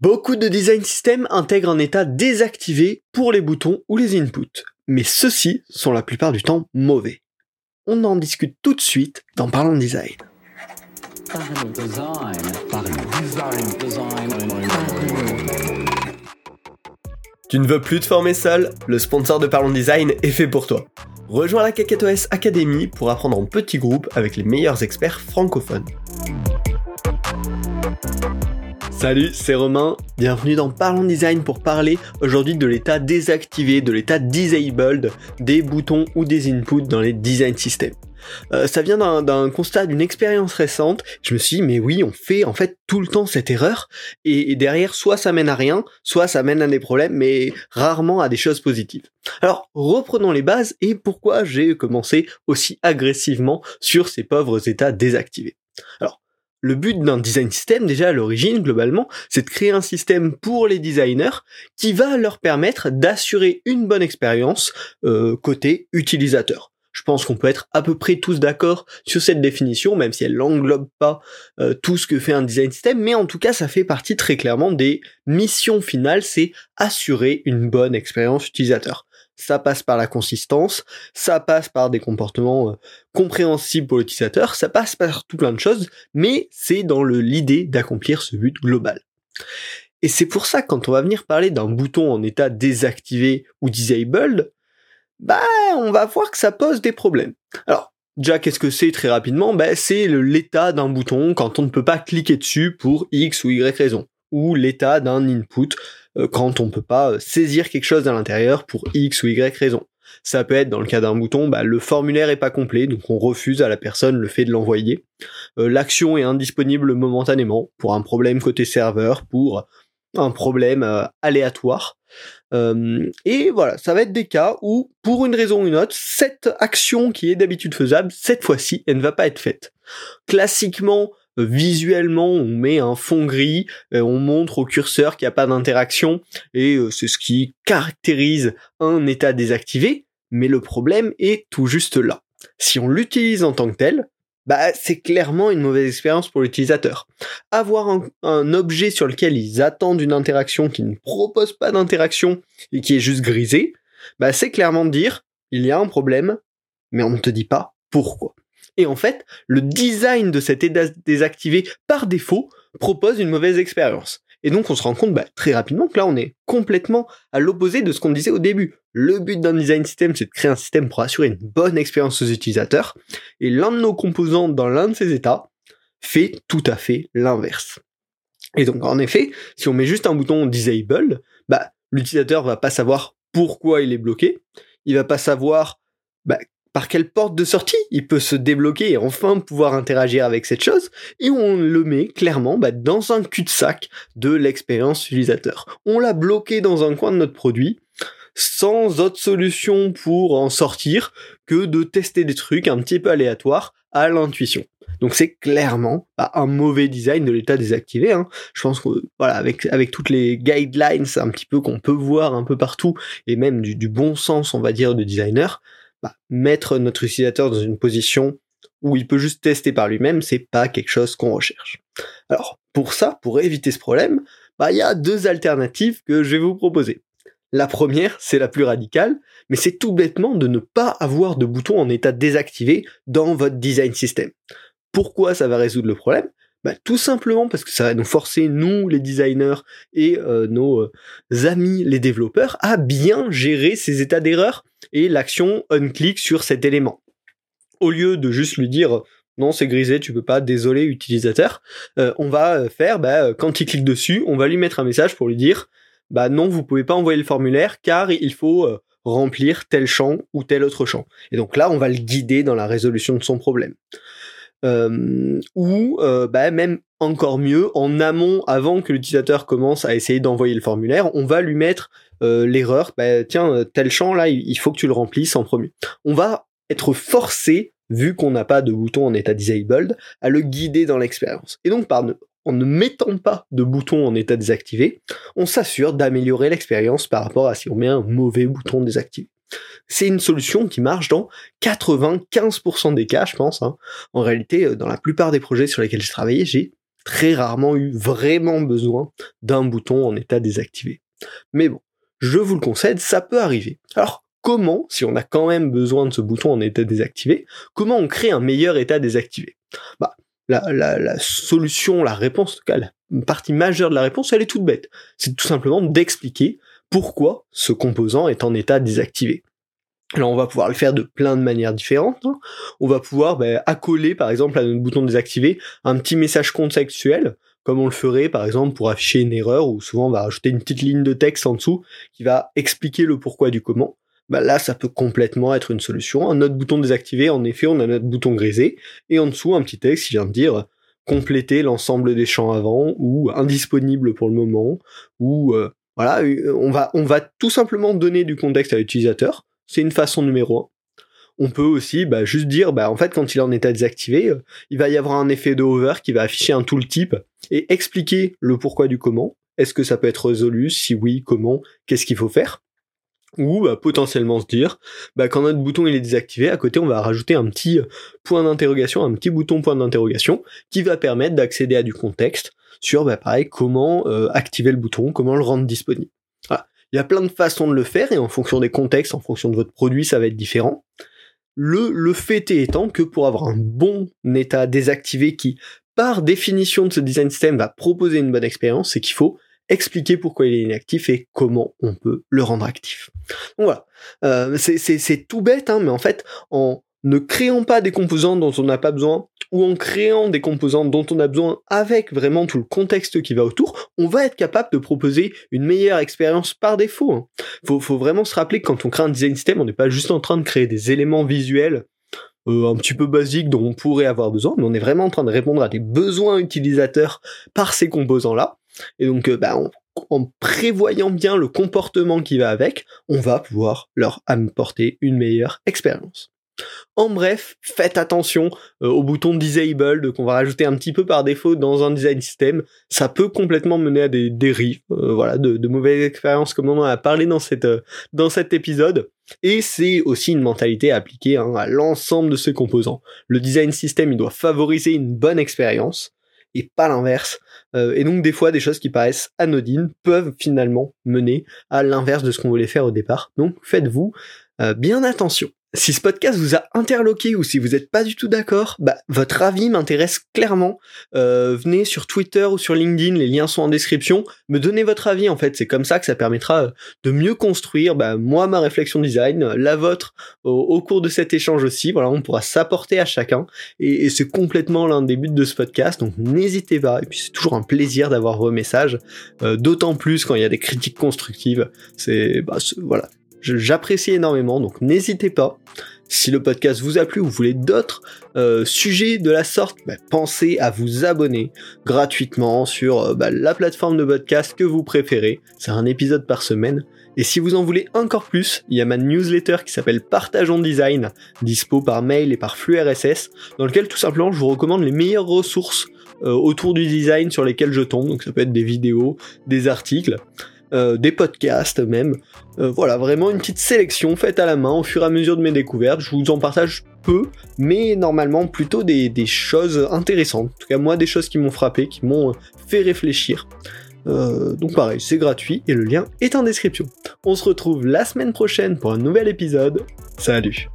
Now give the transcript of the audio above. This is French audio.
Beaucoup de design systems intègrent un état désactivé pour les boutons ou les inputs, mais ceux-ci sont la plupart du temps mauvais. On en discute tout de suite dans Parlons Design. Tu ne veux plus te former seul? Le sponsor de Parlons Design est fait pour toi. Rejoins la KKTOS Academy pour apprendre en petit groupe avec les meilleurs experts francophones. Salut, c'est Romain. Bienvenue dans Parlons Design pour parler aujourd'hui de l'état désactivé, de l'état disabled des boutons ou des inputs dans les design systems. Euh, ça vient d'un constat, d'une expérience récente. Je me suis dit, mais oui, on fait en fait tout le temps cette erreur. Et, et, derrière, soit ça mène à rien, soit ça mène à des problèmes, mais rarement à des choses positives. Alors, reprenons les bases et pourquoi j'ai commencé aussi agressivement sur ces pauvres états désactivés. Alors, le but d'un design system, déjà à l'origine, globalement, c'est de créer un système pour les designers qui va leur permettre d'assurer une bonne expérience euh, côté utilisateur. Je pense qu'on peut être à peu près tous d'accord sur cette définition, même si elle n'englobe pas euh, tout ce que fait un design system, mais en tout cas ça fait partie très clairement des missions finales, c'est assurer une bonne expérience utilisateur ça passe par la consistance, ça passe par des comportements euh, compréhensibles pour l'utilisateur, ça passe par tout plein de choses, mais c'est dans l'idée d'accomplir ce but global. Et c'est pour ça quand on va venir parler d'un bouton en état désactivé ou disabled, bah on va voir que ça pose des problèmes. Alors déjà qu'est-ce que c'est très rapidement bah, c'est l'état d'un bouton quand on ne peut pas cliquer dessus pour X ou Y raison ou l'état d'un input quand on peut pas euh, saisir quelque chose à l'intérieur pour X ou Y raison. Ça peut être dans le cas d'un bouton, bah, le formulaire est pas complet, donc on refuse à la personne le fait de l'envoyer. Euh, l'action est indisponible momentanément pour un problème côté serveur, pour un problème aléatoire. et voilà, ça va être des cas où, pour une raison ou une autre, cette action qui est d'habitude faisable, cette fois-ci, elle ne va pas être faite. Classiquement, visuellement on met un fond gris, euh, on montre au curseur qu'il n'y a pas d'interaction et euh, c'est ce qui caractérise un état désactivé, mais le problème est tout juste là. Si on l'utilise en tant que tel, bah c'est clairement une mauvaise expérience pour l'utilisateur. Avoir un, objet sur lequel ils attendent une interaction qui ne propose pas d'interaction et qui est juste grisé, bah c'est clairement dire il y a un problème, mais on ne te dit pas pourquoi. Et en fait, le design de cet état désactivé par défaut propose une mauvaise expérience. Et donc on se rend compte bah, très rapidement que là on est complètement à l'opposé de ce qu'on disait au début. Le but d'un design system c'est de créer un système pour assurer une bonne expérience aux utilisateurs. Et l'un de nos composants dans l'un de ces états fait tout à fait l'inverse. Et donc en effet, si on met juste un bouton disable, bah, l'utilisateur va pas savoir pourquoi il est bloqué, il va pas savoir bah, par quelle porte de sortie il peut se débloquer et enfin pouvoir interagir avec cette chose, et on le met clairement bah, dans un cul-de-sac de l'expérience utilisateur. On l'a bloqué dans un coin de notre produit, sans autre solution pour en sortir que de tester des trucs un petit peu aléatoires à l'intuition. Donc c'est clairement un mauvais design de l'état désactivé. Hein. Je pense que voilà, avec avec toutes les guidelines un petit peu qu'on peut voir un peu partout et même du, du bon sens, on va dire, de designer, bah, mettre notre utilisateur dans une position où il peut juste tester par lui-même, c'est pas quelque chose qu'on recherche. Alors, pour ça, pour éviter ce problème, bah, il y a deux alternatives que je vais vous proposer. La première, c'est la plus radicale, mais c'est tout bêtement de ne pas avoir de bouton en état désactivé dans votre design system. Pourquoi ça va résoudre le problème? Bah, tout simplement parce que ça va nous forcer, nous les designers et euh, nos euh, amis les développeurs, à bien gérer ces états d'erreur et l'action on-click sur cet élément. Au lieu de juste lui dire non c'est grisé, tu peux pas, désolé utilisateur, euh, on va faire, bah, quand il clique dessus, on va lui mettre un message pour lui dire bah non vous pouvez pas envoyer le formulaire car il faut remplir tel champ ou tel autre champ. Et donc là on va le guider dans la résolution de son problème euh, ou euh, bah, même encore mieux, en amont, avant que l'utilisateur commence à essayer d'envoyer le formulaire, on va lui mettre euh, l'erreur, bah, tiens, tel champ là, il faut que tu le remplisses en premier. On va être forcé, vu qu'on n'a pas de bouton en état disabled, à le guider dans l'expérience. Et donc, en ne mettant pas de bouton en état désactivé, on s'assure d'améliorer l'expérience par rapport à si on met un mauvais bouton désactivé. C'est une solution qui marche dans 95% des cas, je pense. Hein. En réalité, euh, dans la plupart des projets sur lesquels j'ai travaillé, j'ai très rarement eu vraiment besoin d'un bouton en état désactivé. Mais bon, je vous le concède, ça peut arriver. Alors, comment, si on a quand même besoin de ce bouton en état désactivé, comment on crée un meilleur état désactivé? Bah, la, la, solution, la réponse, en tout cas, la partie majeure de la réponse, elle est toute bête. C'est tout simplement d'expliquer pourquoi ce composant est en état désactivé. Alors on va pouvoir le faire de plein de manières différentes. Hein. On va pouvoir bah, accoler par exemple à notre bouton désactivé un petit message contextuel, comme on le ferait par exemple pour afficher une erreur, ou souvent on va rajouter une petite ligne de texte en dessous qui va expliquer le pourquoi du comment. Bah là ça peut complètement être une solution. Un autre bouton désactivé, en effet, on a notre bouton grisé, et en dessous un petit texte qui vient de dire compléter l'ensemble des champs avant, ou indisponible pour le moment, ou euh, voilà, on va, on va tout simplement donner du contexte à l'utilisateur c'est une façon numéro un. On peut aussi bah, juste dire, bah, en fait, quand il est en état désactivé, euh, il va y avoir un effet de hover qui va afficher un tooltip et expliquer le pourquoi du comment. Est-ce que ça peut être résolu? Si oui, comment? Qu'est-ce qu'il faut faire? Ou bah, potentiellement se dire, bah, quand notre bouton il est désactivé, à côté on va rajouter un petit euh, point d'interrogation, un petit bouton point d'interrogation, qui va permettre d'accéder à du contexte sur, bah, pareil, comment euh, activer le bouton, comment le rendre disponible. Il y a plein de façons de le faire et en fonction des contextes, en fonction de votre produit, ça va être différent. Le, le fait étant que pour avoir un bon état désactivé qui, par définition de ce design system, va proposer une bonne expérience, c'est qu'il faut expliquer pourquoi il est inactif et comment on peut le rendre actif. Donc voilà, euh, c'est tout bête, hein, mais en fait, en ne créant pas des composants dont on n'a pas besoin, ou en créant des composants dont on a besoin avec vraiment tout le contexte qui va autour, on va être capable de proposer une meilleure expérience par défaut. Hein. Faut, faut vraiment se rappeler que quand on crée un design system, on n'est pas juste en train de créer des éléments visuels euh, un petit peu basiques dont on pourrait avoir besoin, mais on est vraiment en train de répondre à des besoins utilisateurs par ces composants-là. Et donc, euh, bah, en prévoyant bien le comportement qui va avec, on va pouvoir leur apporter une meilleure expérience. En bref, faites attention euh, au bouton Disabled qu'on va rajouter un petit peu par défaut dans un design system. Ça peut complètement mener à des dérives, euh, voilà, de, mauvaises expériences comme on en a parlé dans, cette, euh, cet épisode. Et c'est aussi une mentalité appliquée hein, à l'ensemble de ces composants. Le design system, il doit favoriser une bonne expérience et pas l'inverse. et donc des fois, des choses qui paraissent anodines peuvent finalement mener à l'inverse de ce qu'on voulait faire au départ. Donc faites-vous bien attention. Si ce podcast vous a interloqué ou si vous n'êtes pas du tout d'accord, bah, votre avis m'intéresse clairement. Euh, venez sur Twitter ou sur LinkedIn, les liens sont en description. Me donnez votre avis en fait, c'est comme ça que ça permettra euh, de mieux construire bah, moi ma réflexion design, la vôtre au, cours de cet échange aussi. Voilà, on pourra s'apporter à chacun et, c'est complètement l'un des buts de ce podcast. Donc n'hésitez pas. Et puis c'est toujours un plaisir d'avoir vos messages, euh, d'autant plus quand il y a des critiques constructives. C'est bah, voilà, J'apprécie énormément, donc n'hésitez pas. Si le podcast vous a plu ou vous voulez d'autres euh, sujets de la sorte, bah, pensez à vous abonner gratuitement sur euh, bah, la plateforme de podcast que vous préférez. C'est un épisode par semaine. Et si vous en voulez encore plus, il y a ma newsletter qui s'appelle Partageons Design, dispo par mail et par flux RSS, dans lequel tout simplement je vous recommande les meilleures ressources euh, autour du design sur lesquelles je tombe. Donc ça peut être des vidéos, des articles. Euh, des podcasts même. Euh, voilà, vraiment une petite sélection faite à la main au fur et à mesure de mes découvertes. Je vous en partage peu, mais normalement plutôt des, choses intéressantes. En tout cas, moi, des choses qui m'ont frappé, qui m'ont fait réfléchir. Euh, donc pareil, c'est gratuit et le lien est en description. On se retrouve la semaine prochaine pour un nouvel épisode. Salut